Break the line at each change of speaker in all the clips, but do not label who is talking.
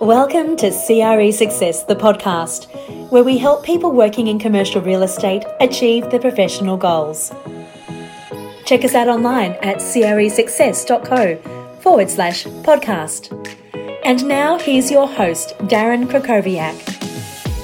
Welcome to CRE Success, the podcast, where we help people working in commercial real estate achieve their professional goals. Check us out online at cresuccess.co forward slash podcast. And now here's your host, Darren Krakowiak.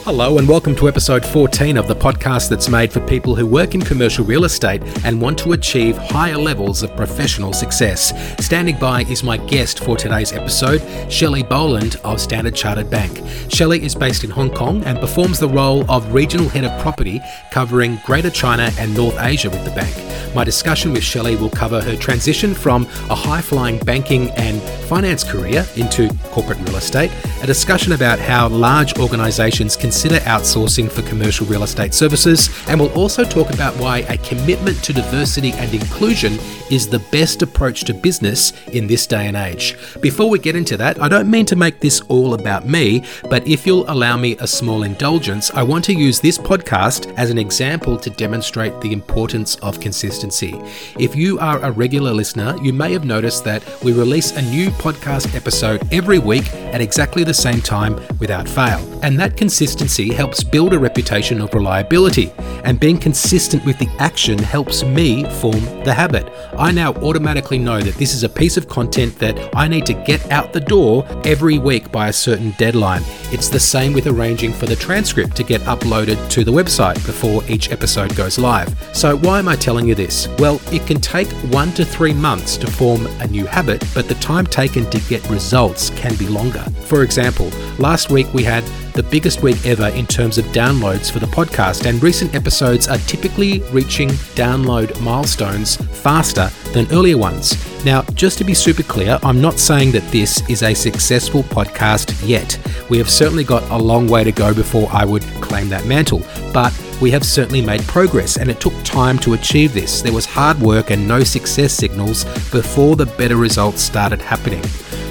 Hello, and welcome to episode 14 of the podcast that's made for people who work in commercial real estate and want to achieve higher levels of professional success. Standing by is my guest for today's episode, Shelley Boland of Standard Chartered Bank. Shelley is based in Hong Kong and performs the role of Regional Head of Property, covering Greater China and North Asia with the bank. My discussion with Shelley will cover her transition from a high flying banking and finance career into corporate real estate, a discussion about how large organisations consider outsourcing for commercial real estate services, and we'll also talk about why a commitment to diversity and inclusion is the best approach to business in this day and age. Before we get into that, I don't mean to make this all about me, but if you'll allow me a small indulgence, I want to use this podcast as an example to demonstrate the importance of consistency. If you are a regular listener, you may have noticed that we release a new podcast episode every week at exactly the same time without fail. And that consistency helps build a reputation of reliability, and being consistent with the action helps me form the habit. I now automatically know that this is a piece of content that I need to get out the door every week by a certain deadline. It's the same with arranging for the transcript to get uploaded to the website before each episode goes live. So, why am I telling you this? Well, it can take one to three months to form a new habit, but the time taken to get results can be longer. For example, last week we had the biggest week ever in terms of downloads for the podcast, and recent episodes are typically reaching download milestones faster than earlier ones. Now, just to be super clear, I'm not saying that this is a successful podcast yet. We have certainly got a long way to go before I would claim that mantle, but we have certainly made progress and it took time to achieve this. There was hard work and no success signals before the better results started happening.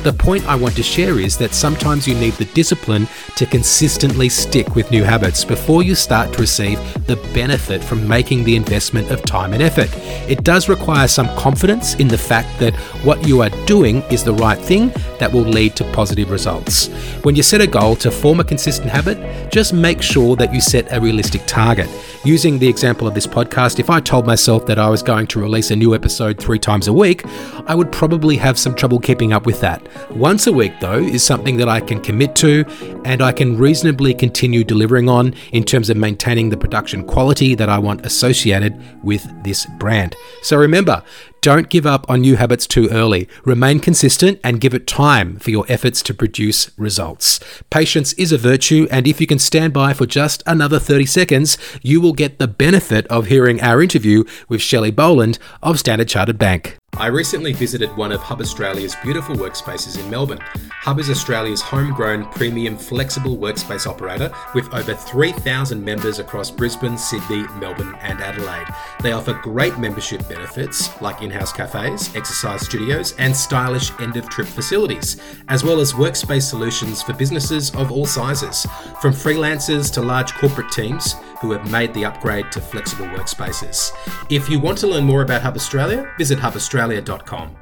The point I want to share is that sometimes you need the discipline to consistently stick with new habits before you start to receive the benefit from making the investment of time and effort. It does require some confidence in the fact that what you are doing is the right thing that will lead to positive results. When you set a goal to form a consistent habit, just make sure that you set a realistic target. Using the example of this podcast, if I told myself that I was going to release a new episode three times a week, I would probably have some trouble keeping up with that. Once a week, though, is something that I can commit to and I can reasonably continue delivering on in terms of maintaining the production quality that I want associated with this brand. So remember, don't give up on new habits too early. Remain consistent and give it time for your efforts to produce results. Patience is a virtue, and if you can stand by for just another 30 seconds, you will get the benefit of hearing our interview with Shelley Boland of Standard Chartered Bank. I recently visited one of Hub Australia's beautiful workspaces in Melbourne. Hub is Australia's homegrown premium flexible workspace operator with over 3,000 members across Brisbane, Sydney, Melbourne, and Adelaide. They offer great membership benefits like in house cafes, exercise studios, and stylish end of trip facilities, as well as workspace solutions for businesses of all sizes, from freelancers to large corporate teams who have made the upgrade to flexible workspaces. If you want to learn more about Hub Australia, visit hubaustralia.com.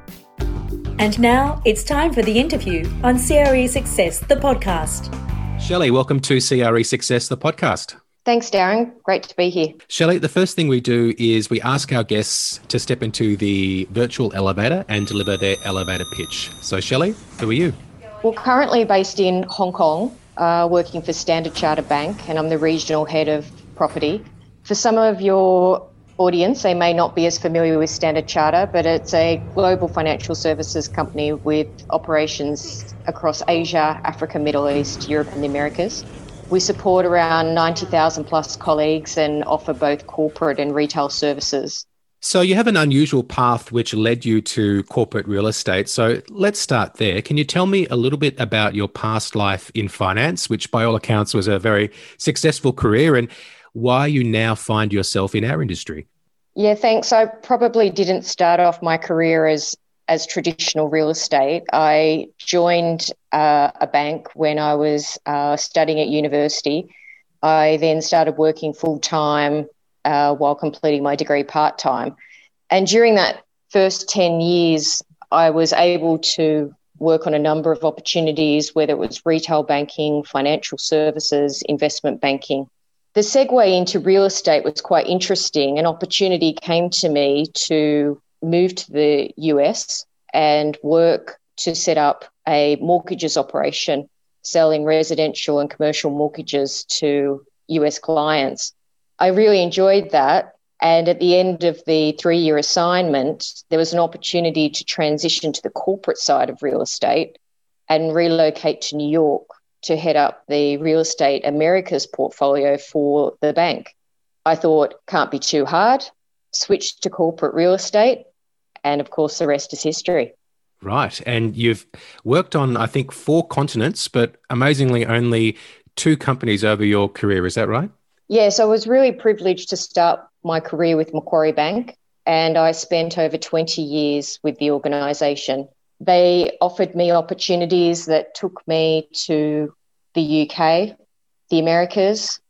And now it's time for the interview on CRE Success, the podcast.
Shelley, welcome to CRE Success, the podcast.
Thanks, Darren. Great to be here.
Shelley, the first thing we do is we ask our guests to step into the virtual elevator and deliver their elevator pitch. So, Shelley, who are you?
Well, currently based in Hong Kong, uh, working for Standard Chartered Bank, and I'm the regional head of property. For some of your audience, they may not be as familiar with Standard Charter, but it's a global financial services company with operations across Asia, Africa, Middle East, Europe, and the Americas. We support around 90,000 plus colleagues and offer both corporate and retail services.
So, you have an unusual path which led you to corporate real estate. So, let's start there. Can you tell me a little bit about your past life in finance, which by all accounts was a very successful career, and why you now find yourself in our industry.
Yeah, thanks. I probably didn't start off my career as as traditional real estate. I joined uh, a bank when I was uh, studying at university. I then started working full time uh, while completing my degree part time. And during that first 10 years, I was able to work on a number of opportunities, whether it was retail banking, financial services, investment banking. The segue into real estate was quite interesting. An opportunity came to me to move to the US and work to set up a mortgages operation selling residential and commercial mortgages to US clients. I really enjoyed that. And at the end of the three year assignment, there was an opportunity to transition to the corporate side of real estate and relocate to New York to head up the real estate Americas portfolio for the bank. I thought, can't be too hard, switched to corporate real estate. And of course, the rest is history.
Right. And you've worked on, I think, four continents, but amazingly only two companies over your career. Is that right?
Yes, I was really privileged to start my career with Macquarie Bank, and I spent over 20 years with the organisation. They offered me opportunities that took me to the UK, the Americas,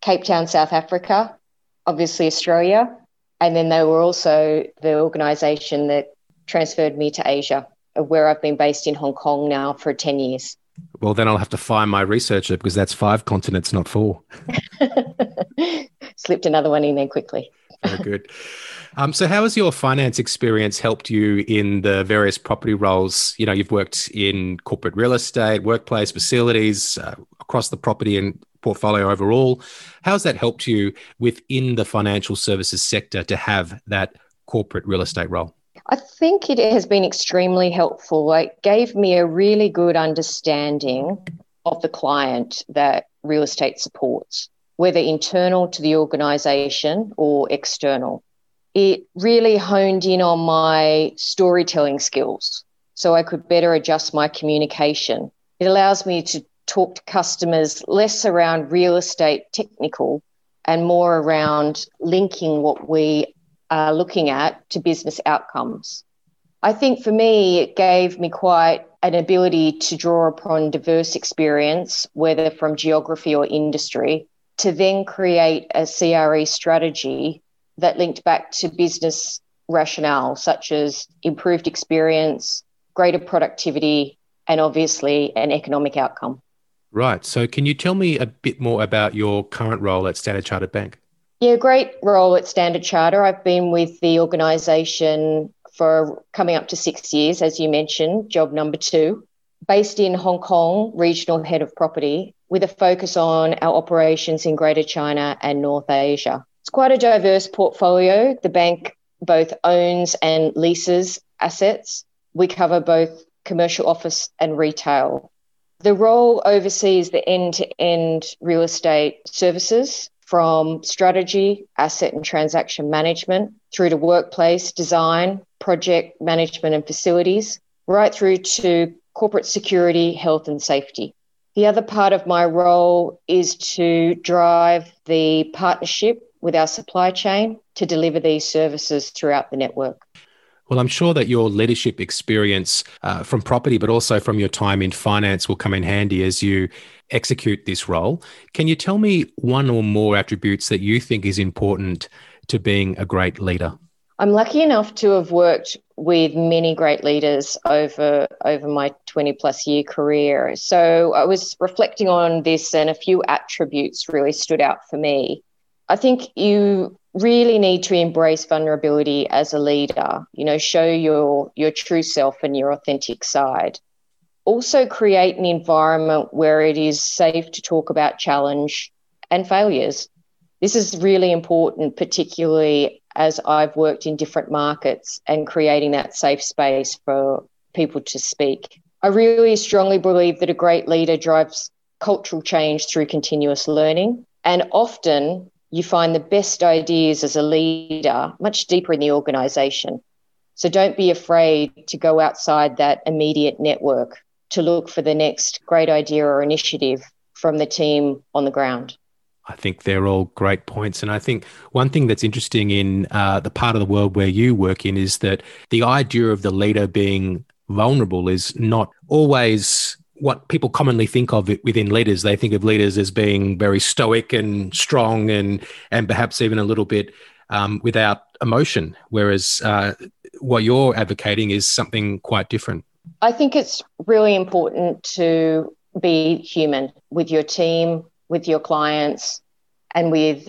Cape Town, South Africa, obviously Australia, and then they were also the organisation that transferred me to Asia, where I've been based in Hong Kong now for 10 years.
Well, then I'll have to fire my researcher because that's five continents, not four.
Slipped another one in there quickly.
Very good. Um, so, how has your finance experience helped you in the various property roles? You know, you've worked in corporate real estate, workplace facilities, uh, across the property and portfolio overall. How has that helped you within the financial services sector to have that corporate real estate role?
I think it has been extremely helpful. It gave me a really good understanding of the client that real estate supports, whether internal to the organisation or external. It really honed in on my storytelling skills so I could better adjust my communication. It allows me to talk to customers less around real estate technical and more around linking what we are looking at to business outcomes. I think for me, it gave me quite an ability to draw upon diverse experience, whether from geography or industry, to then create a CRE strategy that linked back to business rationale, such as improved experience, greater productivity, and obviously an economic outcome.
Right. So, can you tell me a bit more about your current role at Standard Chartered Bank?
Yeah, great role at Standard Charter. I've been with the organisation for coming up to six years, as you mentioned, job number two. Based in Hong Kong, regional head of property, with a focus on our operations in Greater China and North Asia. It's quite a diverse portfolio. The bank both owns and leases assets. We cover both commercial office and retail. The role oversees the end to end real estate services from strategy, asset and transaction management, through to workplace design, project management and facilities, right through to corporate security, health and safety. The other part of my role is to drive the partnership with our supply chain to deliver these services throughout the network.
Well, I'm sure that your leadership experience uh, from property, but also from your time in finance, will come in handy as you execute this role. Can you tell me one or more attributes that you think is important to being a great leader?
I'm lucky enough to have worked with many great leaders over over my 20 plus year career. So I was reflecting on this and a few attributes really stood out for me. I think you really need to embrace vulnerability as a leader you know show your your true self and your authentic side. Also create an environment where it is safe to talk about challenge and failures. This is really important particularly as i've worked in different markets and creating that safe space for people to speak. I really strongly believe that a great leader drives cultural change through continuous learning. And often you find the best ideas as a leader much deeper in the organization. So don't be afraid to go outside that immediate network to look for the next great idea or initiative from the team on the ground.
I think they're all great points. And I think one thing that's interesting in uh, the part of the world where you work in is that the idea of the leader being vulnerable is not always what people commonly think of within leaders. They think of leaders as being very stoic and strong, and and perhaps even a little bit um, without emotion. Whereas uh, what you're advocating is something quite different.
I think it's really important to be human with your team, with your clients, and with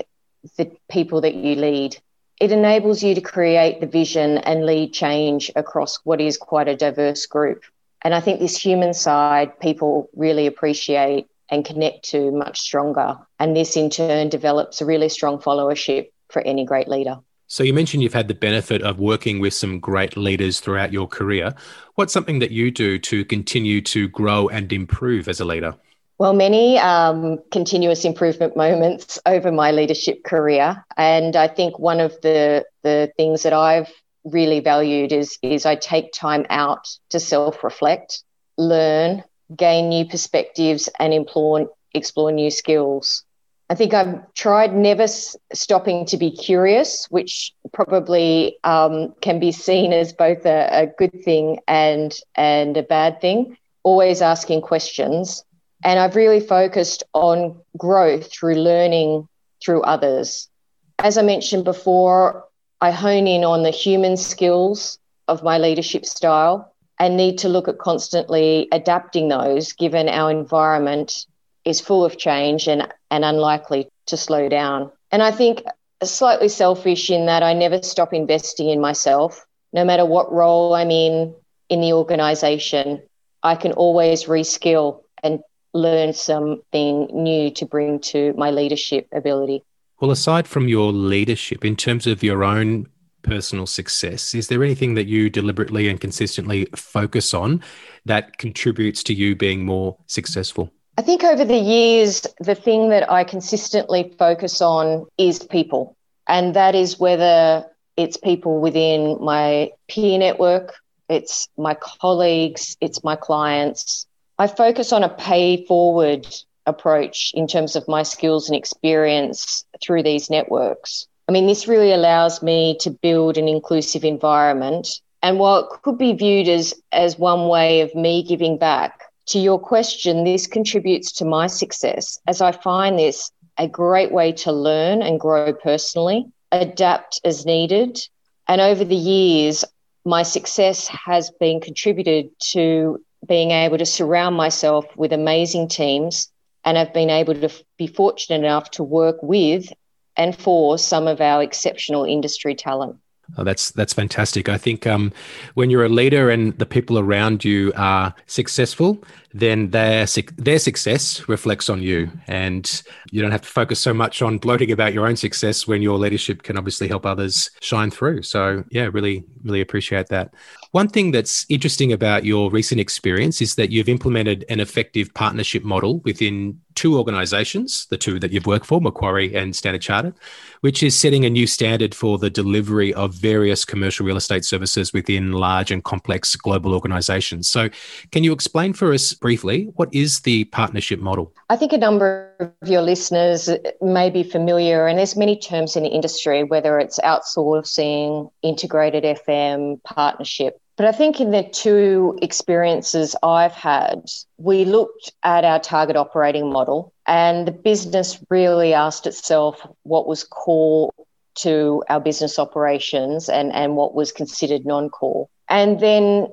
the people that you lead. It enables you to create the vision and lead change across what is quite a diverse group. And I think this human side people really appreciate and connect to much stronger. And this in turn develops a really strong followership for any great leader.
So you mentioned you've had the benefit of working with some great leaders throughout your career. What's something that you do to continue to grow and improve as a leader?
Well, many um, continuous improvement moments over my leadership career, and I think one of the the things that I've really valued is is I take time out to self reflect, learn, gain new perspectives, and explore explore new skills. I think I've tried never stopping to be curious, which probably um, can be seen as both a, a good thing and and a bad thing. Always asking questions, and I've really focused on growth through learning through others. As I mentioned before, I hone in on the human skills of my leadership style and need to look at constantly adapting those given our environment is full of change and, and unlikely to slow down. And I think slightly selfish in that I never stop investing in myself. No matter what role I'm in in the organization, I can always reskill and learn something new to bring to my leadership ability.
Well, aside from your leadership, in terms of your own personal success, is there anything that you deliberately and consistently focus on that contributes to you being more successful?
I think over the years, the thing that I consistently focus on is people. And that is whether it's people within my peer network, it's my colleagues, it's my clients. I focus on a pay forward approach in terms of my skills and experience through these networks. I mean, this really allows me to build an inclusive environment. And while it could be viewed as, as one way of me giving back, to your question, this contributes to my success as I find this a great way to learn and grow personally, adapt as needed. And over the years, my success has been contributed to being able to surround myself with amazing teams. And I've been able to be fortunate enough to work with and for some of our exceptional industry talent.
Oh, that's that's fantastic. I think um, when you're a leader and the people around you are successful, then their their success reflects on you, and you don't have to focus so much on gloating about your own success when your leadership can obviously help others shine through. So yeah, really really appreciate that. One thing that's interesting about your recent experience is that you've implemented an effective partnership model within two organizations, the two that you've worked for, Macquarie and Standard Chartered, which is setting a new standard for the delivery of various commercial real estate services within large and complex global organizations. So, can you explain for us briefly what is the partnership model?
I think a number of your listeners may be familiar, and there's many terms in the industry, whether it's outsourcing, integrated FM, partnership. But I think in the two experiences I've had, we looked at our target operating model and the business really asked itself what was core to our business operations and, and what was considered non core. And then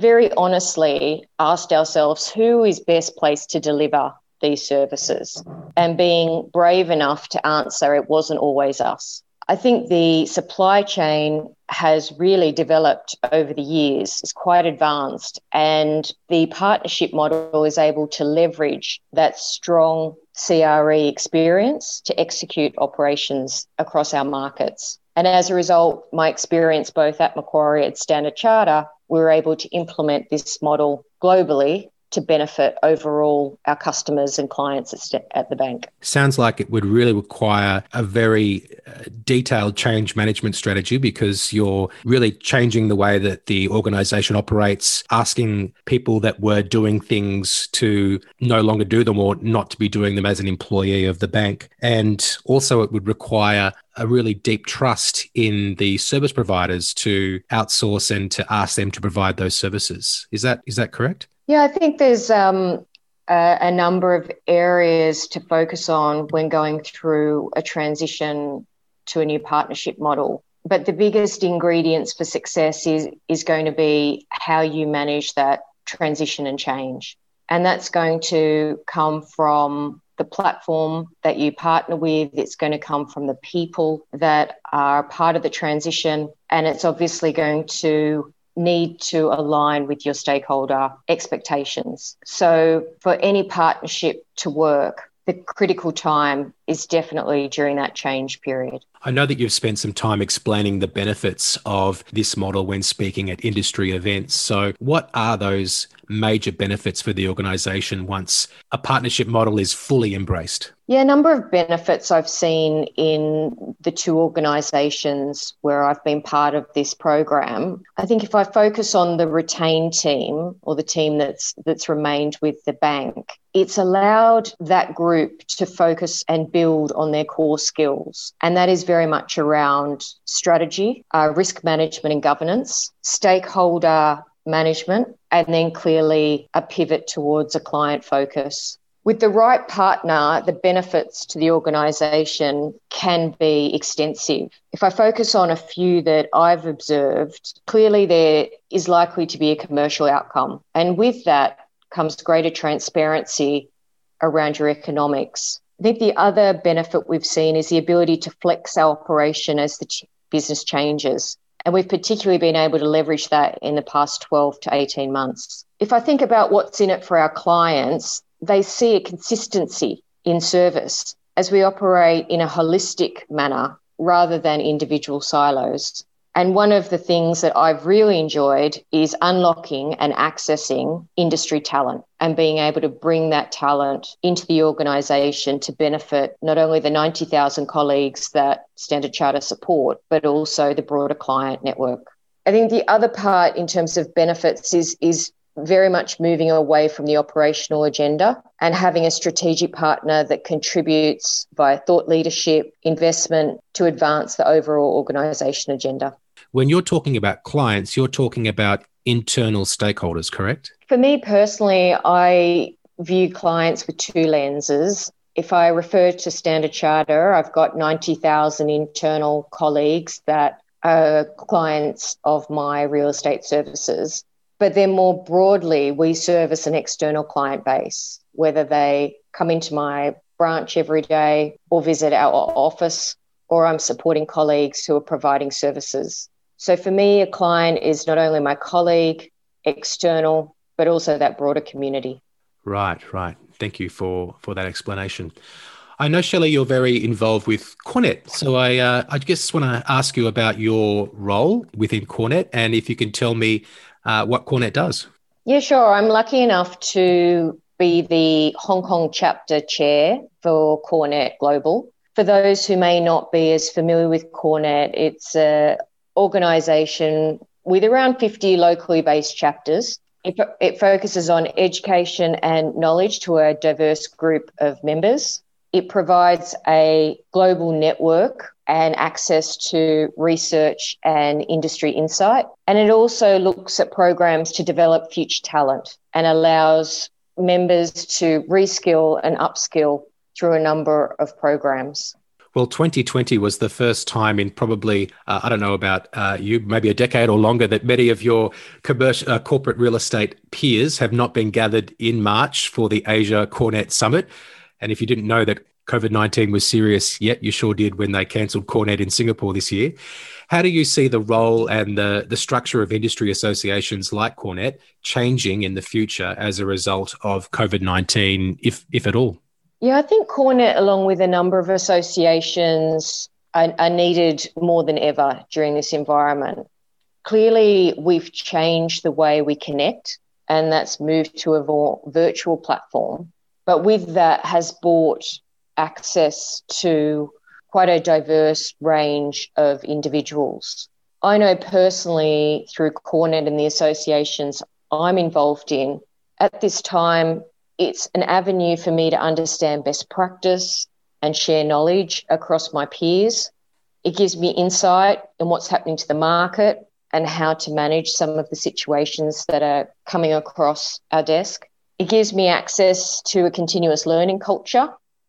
very honestly asked ourselves who is best placed to deliver these services and being brave enough to answer it wasn't always us. I think the supply chain has really developed over the years, is quite advanced, and the partnership model is able to leverage that strong CRE experience to execute operations across our markets. And as a result, my experience both at Macquarie and Standard Charter, we were able to implement this model globally to benefit overall our customers and clients at, the bank.
Sounds like it would really require a very uh, detailed change management strategy because you're really changing the way that the organization operates, asking people that were doing things to no longer do them or not to be doing them as an employee of the bank. And also, it would require a really deep trust in the service providers to outsource and to ask them to provide those services. Is that is that correct?
Yeah, I think there's um, a, a, number of areas to focus on when going through a transition to a new partnership model. but the biggest ingredients for success is is going to be how you manage that transition and change. And that's going to come from the platform that you partner with. It's going to come from the people that are part of the transition. And it's obviously going to need to align with your stakeholder expectations. So, for any partnership to work, the critical time is definitely during that change period.
I know that you've spent some time explaining the benefits of this model when speaking at industry events. So, what are those major benefits for the organisation once a partnership model is fully embraced?
Yeah, a number of benefits I've seen in the two organisations where I've been part of this program. I think if I focus on the retained team or the team that's that's remained with the bank, it's allowed that group to focus and build on their core skills, and that is very much around strategy, uh, risk management, and governance, stakeholder management, and then clearly a pivot towards a client focus. With the right partner, the benefits to the organisation can be extensive. If I focus on a few that I've observed, clearly there is likely to be a commercial outcome. And with that comes greater transparency around your economics. I think the other benefit we've seen is the ability to flex our operation as the ch- business changes. And we've particularly been able to leverage that in the past 12 to 18 months. If I think about what's in it for our clients, they see a consistency in service as we operate in a holistic manner rather than individual silos. And one of the things that I've really enjoyed is unlocking and accessing industry talent and being able to bring that talent into the organisation to benefit not only the 90,000 colleagues that Standard Charter support, but also the broader client network. I think the other part in terms of benefits is, is very much moving away from the operational agenda and having a strategic partner that contributes via thought leadership, investment to advance the overall organisation agenda.
When you're talking about clients, you're talking about internal stakeholders, correct?
For me personally, I view clients with two lenses. If I refer to Standard Charter, I've got 90,000 internal colleagues that are clients of my real estate services. But then more broadly, we service an external client base, whether they come into my branch every day or visit our office, or I'm supporting colleagues who are providing services. So for me, a client is not only my colleague, external, but also that broader community.
Right, right. Thank you for for that explanation. I know Shelley, you're very involved with CoreNet, so I uh, I just want to ask you about your role within CoreNet, and if you can tell me uh, what CoreNet does.
Yeah, sure. I'm lucky enough to be the Hong Kong chapter chair for CoreNet Global. For those who may not be as familiar with CoreNet, it's a organisation with around 50 locally based chapters. It, it focuses on education and knowledge to a diverse group of members. It provides a global network and access to research and industry insight. And it also looks at programs to develop future talent and allows members to reskill and upskill through a number of programs.
Well, 2020 was the first time in probably, uh, I don't know about uh, you, maybe a decade or longer, that many of your commercial, uh, corporate real estate peers have not been gathered in March for the Asia CoreNet Summit. And if you didn't know that COVID 19 was serious yet, you sure did when they cancelled CoreNet in Singapore this year. How do you see the role and the, the structure of industry associations like CoreNet changing in the future as a result of COVID 19, if, if at all?
Yeah, I think CoreNet, along with a number of associations, are, are needed more than ever during this environment. Clearly, we've changed the way we connect, and that's moved to a more virtual platform. But with that, has brought access to quite a diverse range of individuals. I know personally through CoreNet and the associations I'm involved in, at this time, it's an avenue for me to understand best practice and share knowledge across my peers. It gives me insight in what's happening to the market and how to manage some of the situations that are coming across our desk. It gives me access to a continuous learning culture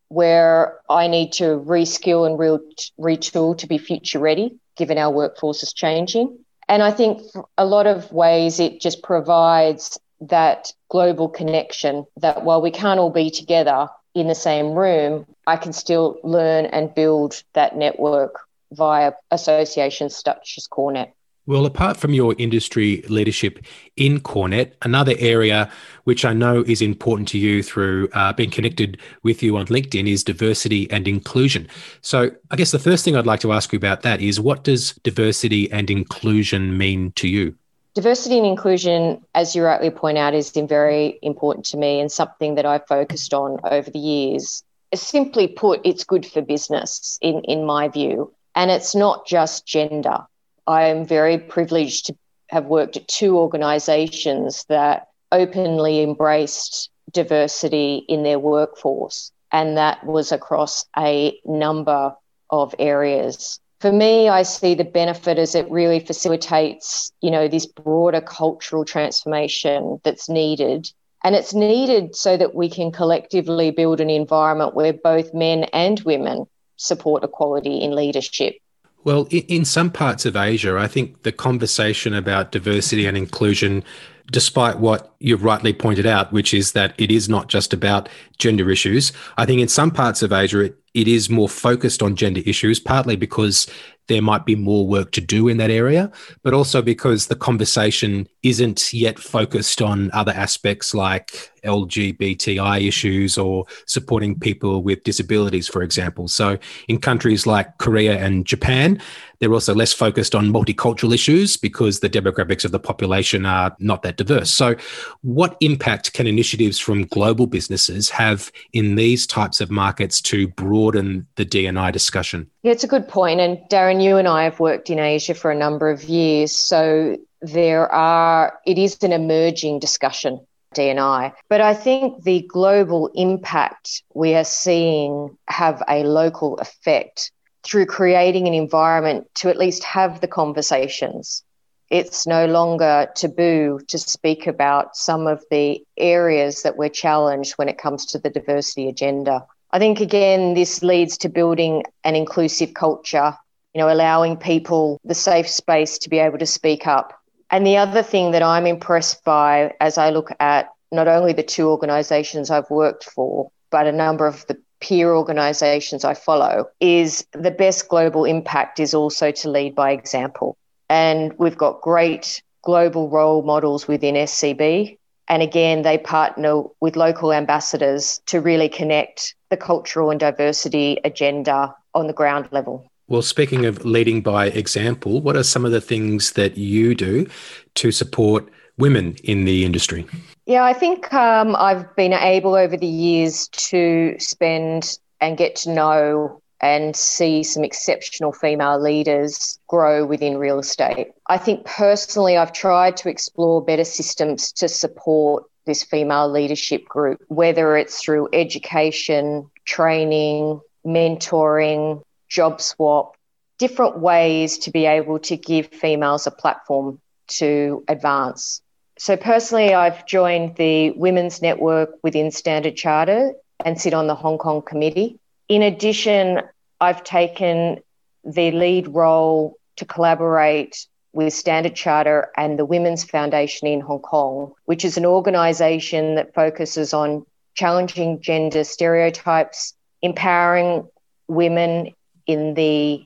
where I need to reskill and re- retool to be future ready. given our workforce is changing. And I think a lot of ways it just provides that global connection that while we can't all be together in the same room, I can still learn and build that network via associations such as CoreNet.
Well, apart from your industry leadership in CoreNet, another area which I know is important to you through uh, being connected with you on LinkedIn is diversity and inclusion. So, I guess the first thing I'd like to ask you about that is what does diversity and inclusion mean to you?
Diversity and inclusion, as you rightly point out, is very important to me and something that I've focused on over the years. Simply put, it's good for business, in, in my view. And it's not just gender I am very privileged to have worked at two organisations that openly embraced diversity in their workforce, and that was across a number of areas. For me, I see the benefit as it really facilitates, you know, this broader cultural transformation that's needed. And it's needed so that we can collectively build an environment where both men and women support equality in leadership.
Well, in, some parts of Asia, I think the conversation about diversity and inclusion, despite what you've rightly pointed out, which is that it is not just about gender issues, I think in some parts of Asia, it, it is more focused on gender issues, partly because there might be more work to do in that area, but also because the conversation isn't yet focused on other aspects like LGBTI issues or supporting people with disabilities, for example. So, in countries like Korea and Japan, they're also less focused on multicultural issues because the demographics of the population are not that diverse. So, what impact can initiatives from global businesses have in these types of markets to broaden the DNI discussion?
Yeah, it's a good point. And Darren, you and I have worked in Asia for a number of years. So, there are, it is an emerging discussion DNI. But I think the global impact we are seeing have a local effect through creating an environment to at least have the conversations. It's no longer taboo to speak about some of the areas that we're challenged when it comes to the diversity agenda. I think, again, this leads to building an inclusive culture, you know, allowing people the safe space to be able to speak up and the other thing that I'm impressed by as I look at not only the two organizations I've worked for, but a number of the peer organizations I follow is the best global impact is also to lead by example. And we've got great global role models within SCB. And again, they partner with local ambassadors to really connect the cultural and diversity agenda on the ground level.
Well, speaking of leading by example, what are some of the things that you do to support women in the industry?
Yeah, I think um, I've been able over the years to spend and get to know and see some exceptional female leaders grow within real estate. I think personally, I've tried to explore better systems to support this female leadership group, whether it's through education, training, mentoring, job swap, different ways to be able to give females a platform to advance. So, personally, I've joined the Women's Network within Standard Charter and sit on the Hong Kong committee. In addition, I've taken the lead role to collaborate with Standard Charter and the Women's Foundation in Hong Kong, which is an organisation that focuses on challenging gender stereotypes, empowering women in the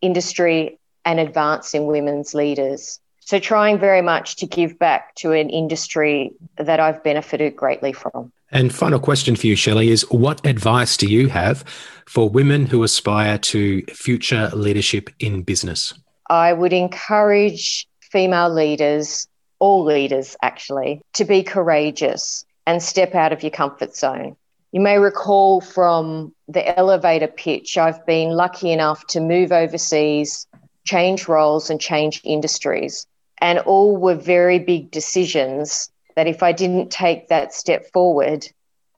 industry and advancing women's leaders. So, trying very much to give back to an industry that I've benefited greatly from.
And final question for you, Shelley, is what advice do you have for women who aspire to future leadership in business?
I would encourage female leaders, all leaders actually, to be courageous and step out of your comfort zone. You may recall from the elevator pitch, I've been lucky enough to move overseas, change roles, and change industries. And all were very big decisions that if I didn't take that step forward,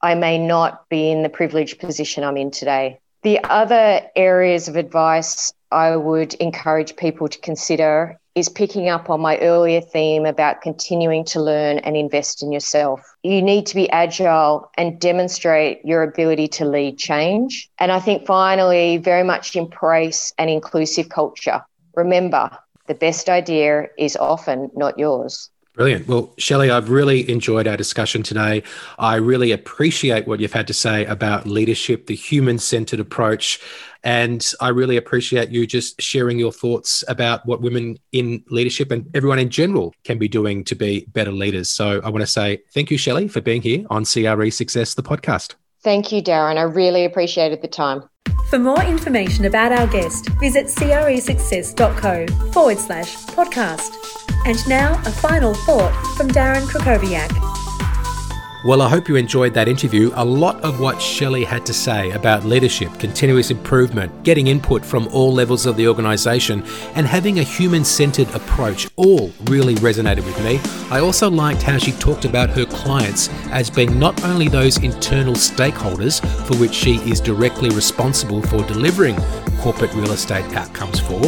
I may not be in the privileged position I'm in today. The other areas of advice I would encourage people to consider is picking up on my earlier theme about continuing to learn and invest in yourself. You need to be agile and demonstrate your ability to lead change. And I think finally, very much embrace an inclusive culture. remember the best idea is often not yours.
Brilliant. Well, Shelley, I've really enjoyed our discussion today. I really appreciate what you've had to say about leadership, the human centered approach. And I really appreciate you just sharing your thoughts about what women in leadership and everyone in general can be doing to be better leaders. So I want to say thank you, Shelley, for being here on CRE Success, the podcast.
Thank you, Darren. I really appreciated the time.
For more information about our guest, visit cresuccess.co forward slash podcast. And now, a final thought from Darren Krakowiak.
Well, I hope you enjoyed that interview. A lot of what Shelley had to say about leadership, continuous improvement, getting input from all levels of the organisation, and having a human centred approach all really resonated with me. I also liked how she talked about her clients as being not only those internal stakeholders for which she is directly responsible for delivering corporate real estate outcomes for,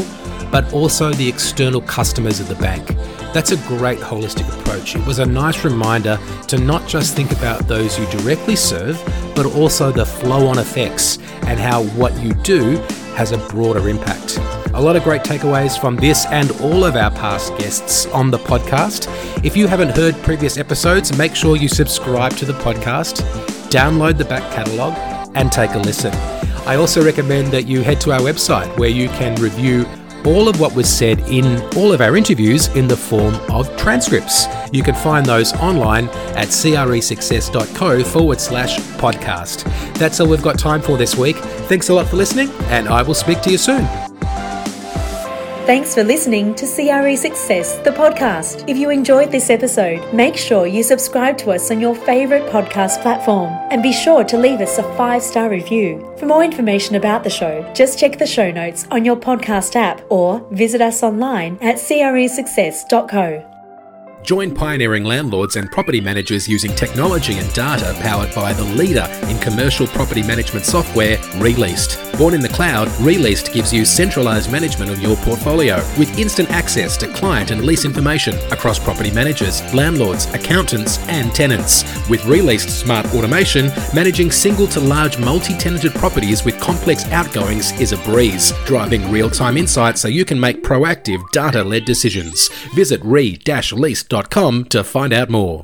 but also the external customers of the bank. That's a great holistic approach. It was a nice reminder to not just think about those you directly serve, but also the flow on effects and how what you do has a broader impact. A lot of great takeaways from this and all of our past guests on the podcast. If you haven't heard previous episodes, make sure you subscribe to the podcast, download the back catalogue, and take a listen. I also recommend that you head to our website where you can review all of what was said in all of our interviews in the form of transcripts. You can find those online at cresuccess.co forward slash podcast. That's all we've got time for this week. Thanks a lot for listening, and I will speak to you soon.
Thanks for listening to CRE Success, the podcast. If you enjoyed this episode, make sure you subscribe to us on your favourite podcast platform and be sure to leave us a five star review. For more information about the show, just check the show notes on your podcast app or visit us online at cresuccess.co.
Join pioneering landlords and property managers using technology and data powered by the leader in commercial property management software, Re-Leased. Born in the cloud, Re-Leased gives you centralized management of your portfolio with instant access to client and lease information across property managers, landlords, accountants, and tenants. With Re-Leased Smart Automation, managing single to large multi tenanted properties with complex outgoings is a breeze, driving real time insights so you can make proactive data led decisions. Visit to find out more.